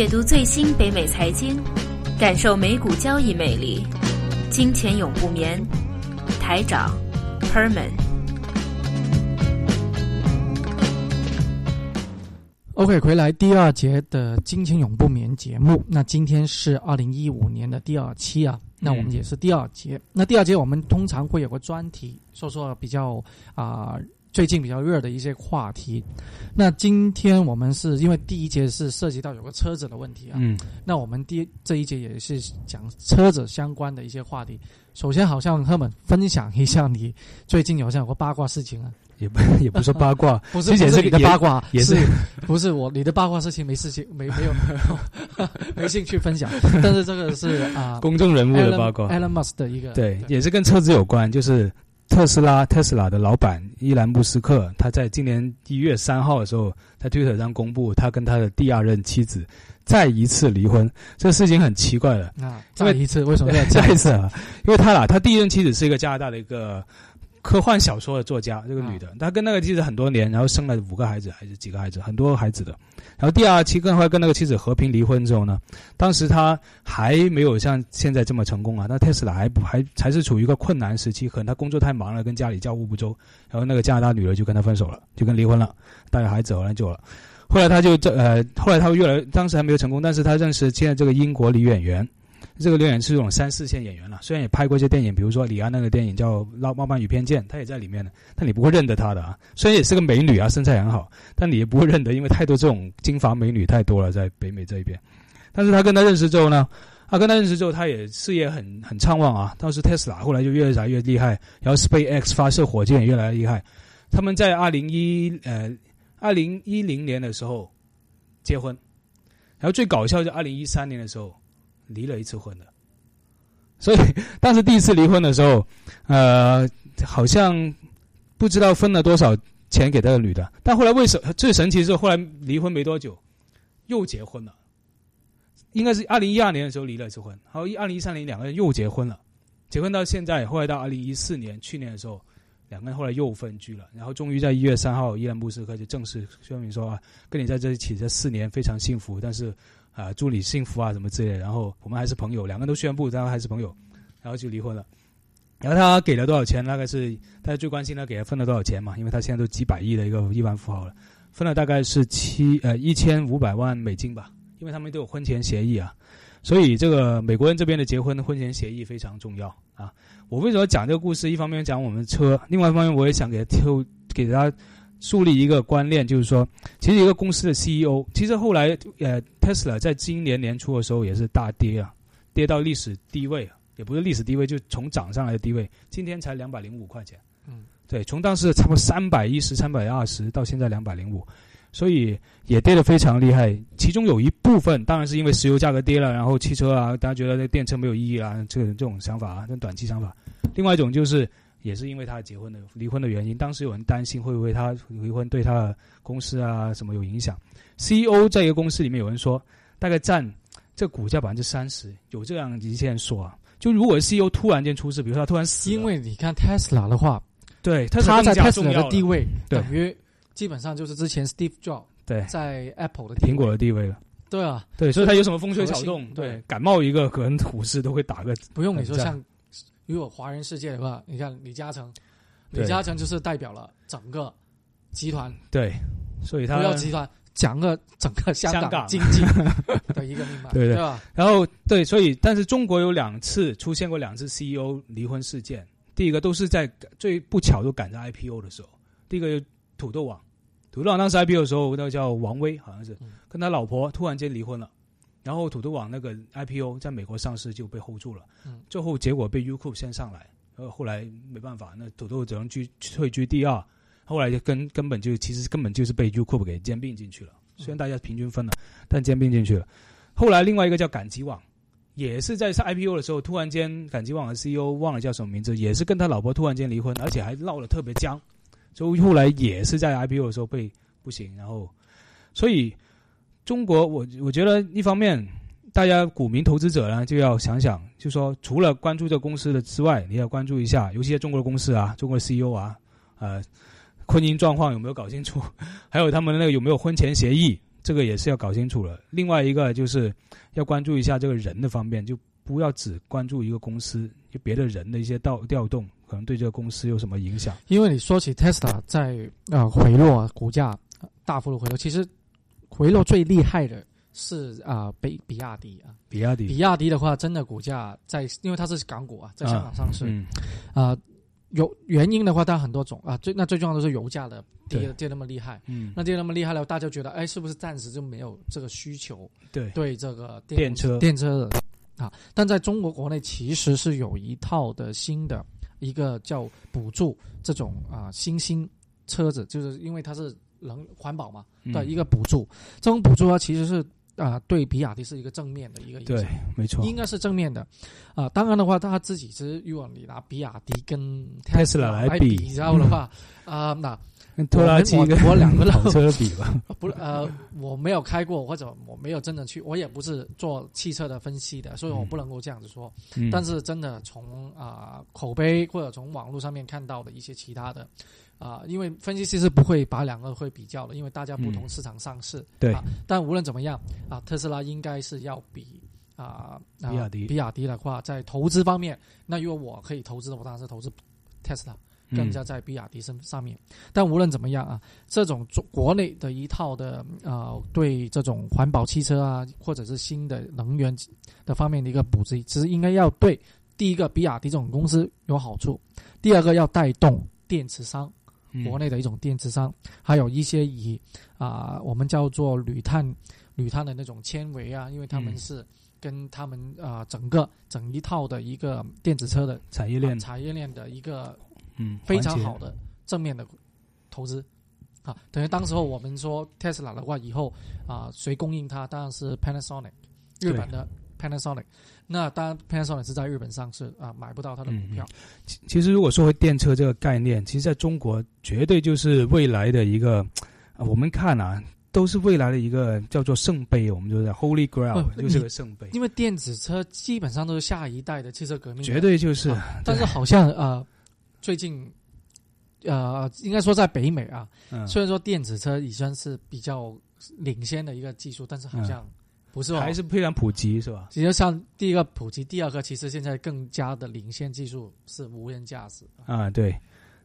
解读最新北美财经，感受美股交易魅力。金钱永不眠，台长 Perman。OK，回来第二节的《金钱永不眠》节目。那今天是二零一五年的第二期啊，那我们也是第二节。那第二节我们通常会有个专题，说说比较啊。最近比较热的一些话题，那今天我们是因为第一节是涉及到有个车子的问题啊，嗯，那我们第这一节也是讲车子相关的一些话题。首先，好像赫们分享一下你最近好像有个八卦事情啊，也不 也不是八卦，不是不是你的八卦，也是。不是我你的八卦事情没事情没没有没兴趣分享，但是这个是啊 公众人物的八卦，Elon Musk 的一个对，也是跟车子有关，就是。特斯拉，特斯拉的老板伊兰布斯克，他在今年一月三号的时候，在推特上公布，他跟他的第二任妻子再一次离婚。这个事情很奇怪的啊，再一次为什么要 再一次啊？因为他俩，他第一任妻子是一个加拿大的一个。科幻小说的作家，这个女的，她跟那个妻子很多年，然后生了五个孩子还是几个孩子，很多孩子的。然后第二期更后来跟那个妻子和平离婚之后呢，当时他还没有像现在这么成功啊。那特斯拉还不还还是处于一个困难时期，可能他工作太忙了，跟家里家务不周。然后那个加拿大女儿就跟他分手了，就跟离婚了，带着孩子回来就了。后来他就这呃，后来他越来，当时还没有成功，但是他认识现在这个英国女演员。这个演员是这种三四线演员了，虽然也拍过一些电影，比如说李安那个电影叫《老冒犯与偏见》，他也在里面的，但你不会认得他的啊。虽然也是个美女啊，身材很好，但你也不会认得，因为太多这种金发美女太多了，在北美这一边。但是他跟他认识之后呢，他跟他认识之后，他也事业很很畅旺啊。当时 Tesla 后来就越来越厉害，然后 SpaceX 发射火箭也越来越厉害。他们在二零一呃二零一零年的时候结婚，然后最搞笑就二零一三年的时候。离了一次婚的，所以 当时第一次离婚的时候，呃，好像不知道分了多少钱给那个女的。但后来为什么最神奇是后来离婚没多久又结婚了？应该是二零一二年的时候离了一次婚，然后一二零一三年两个人又结婚了，结婚到现在，后来到二零一四年去年的时候，两个人后来又分居了，然后终于在一月三号，伊兰布斯克就正式宣明说啊，跟你在一起这四年非常幸福，但是。啊，祝你幸福啊，什么之类的。然后我们还是朋友，两个人都宣布，然后还是朋友，然后就离婚了。然后他给了多少钱？大概是大家最关心他给他分了多少钱嘛？因为他现在都几百亿的一个亿万富豪了，分了大概是七呃一千五百万美金吧。因为他们都有婚前协议啊，所以这个美国人这边的结婚婚前协议非常重要啊。我为什么讲这个故事？一方面讲我们车，另外一方面我也想给他挑给他。树立一个观念，就是说，其实一个公司的 CEO，其实后来，呃，Tesla 在今年年初的时候也是大跌啊，跌到历史低位，也不是历史低位，就从涨上来的低位，今天才两百零五块钱。嗯，对，从当时差不多三百一十、三百二十到现在两百零五，所以也跌得非常厉害。其中有一部分当然是因为石油价格跌了，然后汽车啊，大家觉得那电车没有意义啊，这个这种想法啊，这短期想法。另外一种就是。也是因为他结婚的离婚的原因，当时有人担心会不会他离婚对他的公司啊什么有影响。CEO 在一个公司里面有人说，大概占这股价百分之三十，有这样一些人说啊。就如果 CEO 突然间出事，比如说他突然死，因为你看 Tesla 的话，对，他在 Tesla 的地位等于基本上就是之前 Steve Jobs 对在 Apple 的苹果的地位了。对啊，对，所以他有什么风吹草动，对，感冒一个可能股市都会打个不用你说像。如果华人世界的话，你看李嘉诚，李嘉诚就是代表了整个集团。对，所以他不要集团，讲个整个香港经济 的一个命脉，对对吧？然后对，所以但是中国有两次出现过两次 CEO 离婚事件，第一个都是在最不巧都赶在 IPO 的时候。第一个土豆网，土豆网当时 IPO 的时候，那个叫王威，好像是跟他老婆突然间离婚了。然后土豆网那个 IPO 在美国上市就被 hold 住了，最后结果被优酷先上来，呃后来没办法，那土豆只能居退居第二，后来就根根本就其实根本就是被优酷给兼并进去了，虽然大家平均分了，但兼并进去了。后来另外一个叫赶集网，也是在上 IPO 的时候，突然间赶集网的 CEO 忘了叫什么名字，也是跟他老婆突然间离婚，而且还闹得特别僵，所以后来也是在 IPO 的时候被不行，然后所以。中国，我我觉得一方面，大家股民投资者呢就要想想，就说除了关注这个公司的之外，你要关注一下，尤其是中国的公司啊，中国的 CEO 啊，呃，婚姻状况有没有搞清楚，还有他们那个有没有婚前协议，这个也是要搞清楚了。另外一个就是要关注一下这个人的方面，就不要只关注一个公司，就别的人的一些调调动，可能对这个公司有什么影响。因为你说起 Tesla 在呃回落，股价大幅度回落，其实回落最厉害的是啊比比亚迪啊，比亚迪，比亚迪的话，真的股价在，因为它是港股啊，在香港上市。嗯，啊。有原因的话，当然很多种啊，最那最重要的是油价的跌跌那么厉害，嗯，那跌那么厉害了，大家觉得哎，是不是暂时就没有这个需求？对，对这个电车。电车的啊，但在中国国内其实是有一套的新的一个叫补助这种啊新兴车子，就是因为它是能环保嘛嗯。的一个补助，这种补助啊其实是啊对比亚迪是一个正面的一个影响。对，没错。应该是正面的，啊，当然的话，他自己其实如果你拿比亚迪跟 Tesla 来来比比。较的话，啊，那跟拖拉机我跟我两个都 跑车比吧，不呃，我没有开过，或者我没有真的去，我也不是做汽车的分析的，所以我不能够这样子说。嗯。但是真的从啊、口碑或者从网络上面看到的一些其他的啊、因为分析师是不会把两个会比较的，因为大家不同市场上市。对啊，但无论怎么样啊，特斯拉应该是要比啊、啊比亚迪比亚迪的话，在投资方面，那如果我可以投资的，我当然是投资特斯拉。更嗯加在比亚迪身上面。但无论怎么样啊，这种中国内的一套的啊，对这种环保汽车啊，或者是新的能源的方面的一个补贴，其实应该要对第一个比亚迪这种公司有好处，第二个要带动电池商。嗯国内的一种电子商，还有一些以啊、我们叫做铝碳铝碳的那种纤维啊，因为他们嗯是跟他们啊、整个整一套的一个电子车的产业链啊，产业链的一个嗯，非常好的正面的投资啊。等于当时候我们说 Tesla 的话，以后啊谁供应它？当然是 Panasonic 日本的 Panasonic。那当然 Panasonic 是在日本上市啊，买不到它的股票。其其实，如果说回电车这个概念，其实在中国绝对就是未来的一个，啊我们看啊，都是未来的一个叫做圣杯，我们就是 Holy Grail，、呃就是个圣杯，因为电子车基本上都是下一代的汽车革命，绝对就是。啊但是好像呃，最近呃，应该说在北美啊，嗯，虽然说电子车已算是比较领先的一个技术，但是好像不是哦。还是非常普及，是吧？其实像第一个普及，第二个其实现在更加的领先技术是无人驾驶。啊，对。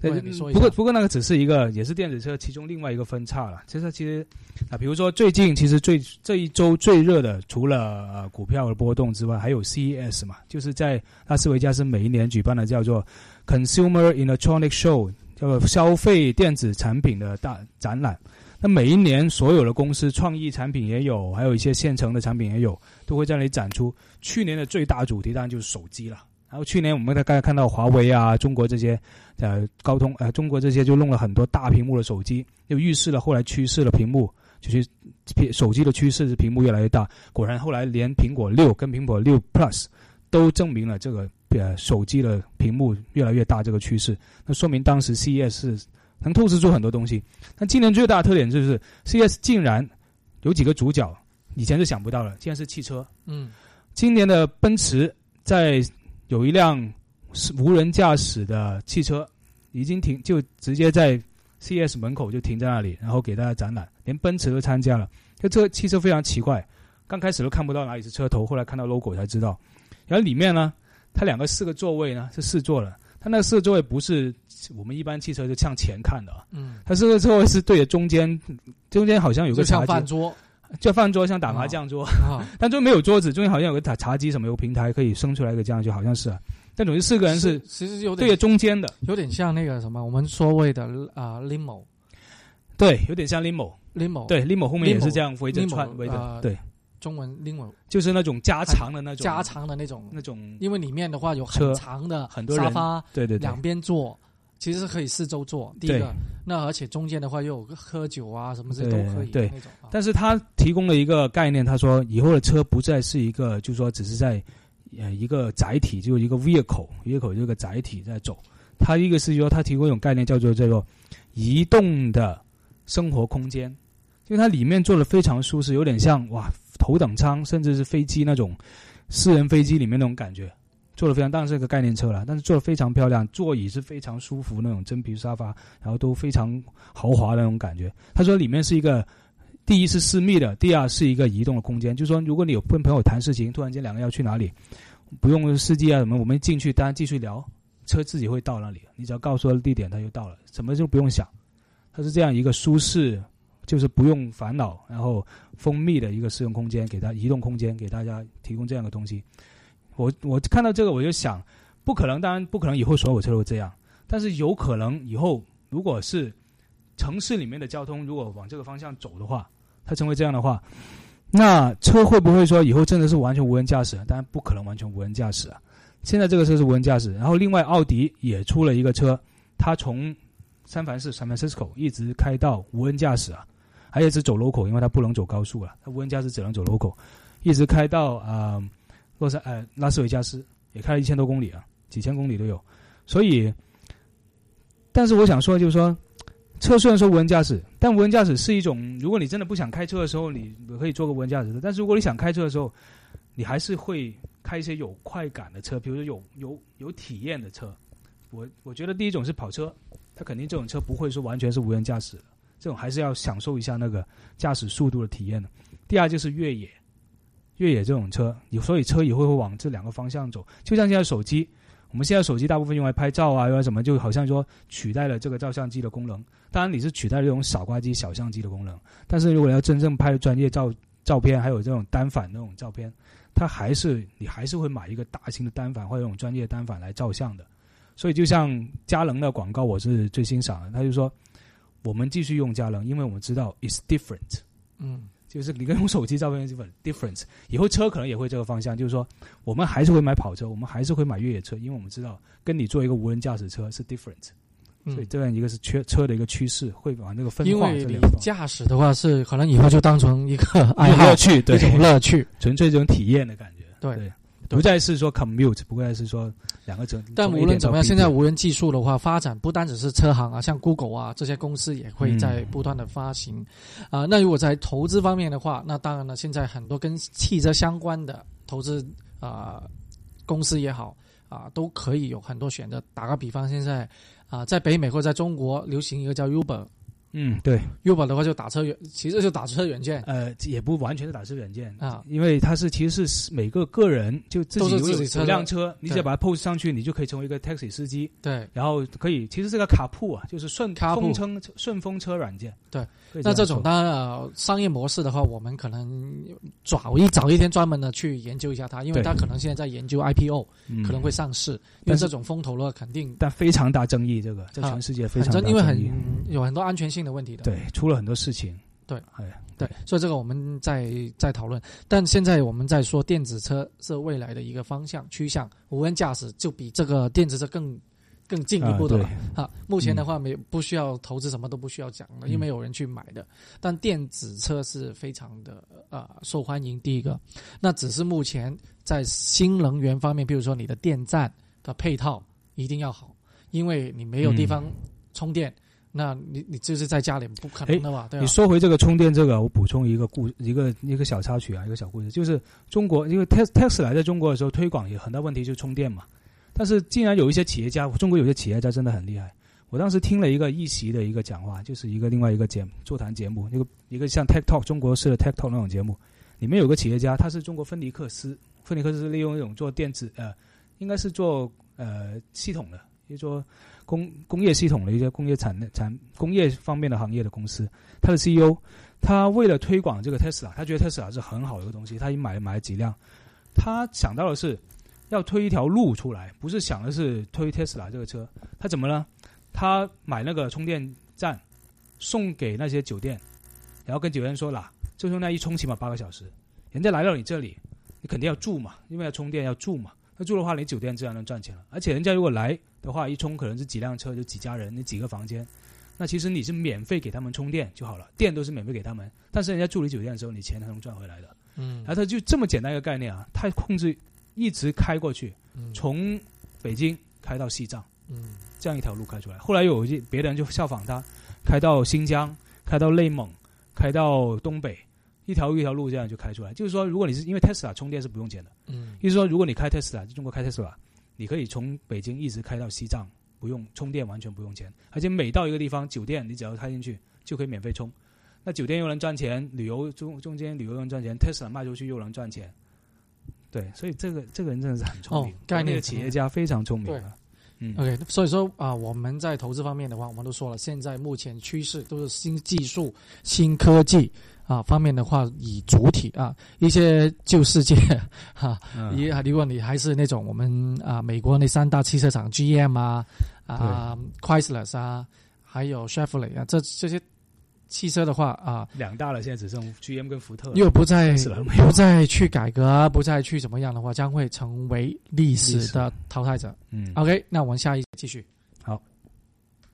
对对你说一下不过不过那个只是一个，也是电子车其中另外一个分叉了。其实其实啊，比如说最近其实最这一周最热的，除了呃股票的波动之外，还有 CES 嘛，就是在拉斯维加斯每一年举办的叫做 Consumer Electronic Show，叫做消费电子产品的大展览。那每一年所有的公司创意产品也有，还有一些现成的产品也有，都会在那里展出。去年的最大主题当然就是手机了。然后去年我们大概看到华为啊，中国这些呃高通呃中国这些就弄了很多大屏幕的手机，就预示了后来趋势的屏幕，就是手机的趋势是屏幕越来越大。果然后来连苹果六跟苹果六 Plus 都证明了这个呃手机的屏幕越来越大这个趋势。那说明当时 CES 能透视出很多东西。那今年最大的特点就是 CES 竟然有几个主角，以前是想不到的，现在是汽车。嗯，今年的奔驰在有一辆是无人驾驶的汽车，已经停就直接在 CES 门口就停在那里，然后给大家展览，连奔驰都参加了。就这个汽车非常奇怪，刚开始都看不到哪里是车头，后来看到 logo 才知道。然后里面呢，它两个四个座位呢是四座的，它那个四个座位不是我们一般汽车就向前看的啊，嗯，它四个座位是对着中间，中间好像有个茶，饭桌。就饭桌像打麻将桌。啊，但中间没有桌子，中间好像有个茶茶几什么有个平台可以伸出来一个这样，就好像是、啊。但总之四个人是其实有对着中间的，有点像那个什么我们所谓的啊 limo 对，有点像 limo，limo 对，limo 后面也是这样围着串围着，呃对，中文 limo 就是那种加长的那种加长的那种，那种，因为里面的话有很长的很多沙发，对对对两，边坐，其实是可以四周坐。第一个，那而且中间的话又有个喝酒啊什么这都可以的对那种啊。但是他提供了一个概念，他说以后的车不再是一个，就是说只是在呃一个载体，就是一个 vehicle，vehicle 这个载体在走。他一个是说他提供一种概念叫做叫做移动的生活空间，因为它里面做的非常舒适，有点像哇头等舱甚至是飞机那种私人飞机里面那种感觉。做的非常，当然是一个概念车了，但是做的非常漂亮，座椅是非常舒服那种真皮沙发，然后都非常豪华的那种感觉。他说里面是一个第一是私密的，第二是一个移动的空间。就是说，如果你有跟朋友谈事情，突然间两个要去哪里，不用司机啊什么，我们进去大家继续聊，车自己会到那里，你只要告诉他地点，他就到了，什么就不用想。它是这样一个舒适，就是不用烦恼，然后封闭的一个使用空间，给它移动空间，给大家提供这样的东西。我我看到这个我就想，不可能，当然不可能以后所有车都这样，但是有可能以后如果是城市里面的交通如果往这个方向走的话。它成为这样的话，那车会不会说以后真的是完全无人驾驶？当然不可能完全无人驾驶啊！现在这个车是无人驾驶，然后另外奥迪也出了一个车，它从三藩市 （San Francisco） 一直开到无人驾驶啊，还有是走 local，因为它不能走高速了，它无人驾驶只能走 local，一直开到啊洛杉呃拉斯维加斯，也开了一千多公里啊，几千公里都有。所以，但是我想说，就是说。车虽然说无人驾驶，但无人驾驶是一种，如果你真的不想开车的时候，你可以做个无人驾驶的。但是如果你想开车的时候，你还是会开一些有快感的车，比如说有有有体验的车。我我觉得第一种是跑车，它肯定这种车不会说完全是无人驾驶，这种还是要享受一下那个驾驶速度的体验的。第二就是越野，越野这种车，有所以车也会往这两个方向走，就像现在手机。我们现在手机大部分用来拍照啊，用来什么，就好像说取代了这个照相机的功能。当然，你是取代了这种傻瓜机、小相机的功能。但是如果要真正拍专业照照片，还有这种单反那种照片，它还是你还是会买一个大型的单反或者这种专业单反来照相的。所以，就像佳能的广告，我是最欣赏的。他就说，我们继续用佳能，因为我们知道 it's different。嗯。就是你跟用手机照片基本 difference，以后车可能也会这个方向，就是说我们还是会买跑车，我们还是会买越野车，因为我们知道跟你做一个无人驾驶车是 different，所以这样一个是缺车的一个趋势，会把那个分化这里。驾驶的话是可能以后就当成一个爱好乐趣，一种乐趣，纯粹这种体验的感觉。对。不再是说 commute，不再是说两个车。但无论怎么样，现在无人技术的话，发展不单只是车行啊，像 Google 啊这些公司也会在不断的发行。啊，那如果在投资方面的话，那当然了，现在很多跟汽车相关的投资啊公司也好啊，都可以有很多选择。打个比方，现在啊，在北美或在中国流行一个叫 Uber。嗯，对，Uber 的话就打车软，其实就打车软件。呃，也不完全是打车软件啊，因为它是其实是每个个人就自己有一辆车，你只要把它 post 上去，你就可以成为一个 taxi 司机。对，然后可以，其实这个卡铺啊，就是顺风车顺风车软件。对，那这种当然商业模式的话，我们可能找一早一天专门的去研究一下它，因为它可能现在在研究 IPO，可能会上市。因为这种风投的话，肯定但非常大争议，这个在全世界非常因为很有很多安全性。的问题的对，出了很多事情。对，哎，对，所以这个我们在在讨论。但现在我们在说电子车是未来的一个方向趋向，无人驾驶就比这个电子车更更进一步的了。啊，目前的话没不需要投资，什么都不需要讲了，因为有人去买的。但电子车是非常的啊受欢迎。第一个，那只是目前在新能源方面，比如说你的电站的配套一定要好，因为你没有地方充电。那你你就是在家里不可能的吧？对你说回这个充电这个，我补充一个故一个一个小插曲啊，一个小故事，就是中国因为 T Tesla 来在中国的时候推广有很大问题，就是充电嘛。但是竟然有一些企业家，中国有些企业家真的很厉害。我当时听了一个一席的一个讲话，就是一个另外一个节目座谈节目，一个一个像 Tech Talk 中国式的 Tech Talk 那种节目，里面有个企业家，他是中国芬尼克斯，芬尼克斯是利用一种做电子呃，应该是做呃系统的，就说。工工业系统的一些工业产产工业方面的行业的公司，他的 CEO，他为了推广这个特斯拉，他觉得特斯拉是很好的一个东西，他已经买了买了几辆，他想到的是要推一条路出来，不是想的是推特斯拉这个车，他怎么了？他买那个充电站，送给那些酒店，然后跟酒店说啦，这充电一充起码八个小时，人家来到你这里，你肯定要住嘛，因为要充电要住嘛。那住的话，你酒店自然能赚钱了。而且人家如果来的话，一充可能是几辆车，就几家人，那几个房间。那其实你是免费给他们充电就好了，电都是免费给他们。但是人家住你酒店的时候，你钱还能赚回来的。嗯。然后他就这么简单一个概念啊，他控制一直开过去，从北京开到西藏，嗯，这样一条路开出来。后来有一别的人就效仿他，开到新疆，开到内蒙，开到东北。一条一条路这样就开出来，就是说，如果你是因为 Tesla 充电是不用钱的，嗯，就是说，如果你开特斯拉，中国开特斯拉，你可以从北京一直开到西藏，不用充电，完全不用钱，而且每到一个地方酒店，你只要开进去就可以免费充。那酒店又能赚钱，旅游中中间旅游又能赚钱，Tesla 卖出去又能赚钱。对，所以这个这个人真的是很聪明，哦概念的企业家非常聪明。嗯 OK，所以说啊、我们在投资方面的话，我们都说了，现在目前趋势都是新技术、新科技啊方面的话，以主体啊一些旧世界 哈，嗯也、如果你还是那种我们啊美国那三大汽车厂 GM 啊啊 Chrysler 啊，还有 Chevrolet 啊，这这些汽车的话啊，两大了，现在只剩 GM 跟福特。又不再不再去改革，不再去怎么样的话，将会成为历史的淘汰者。嗯，OK，那我们下一继续。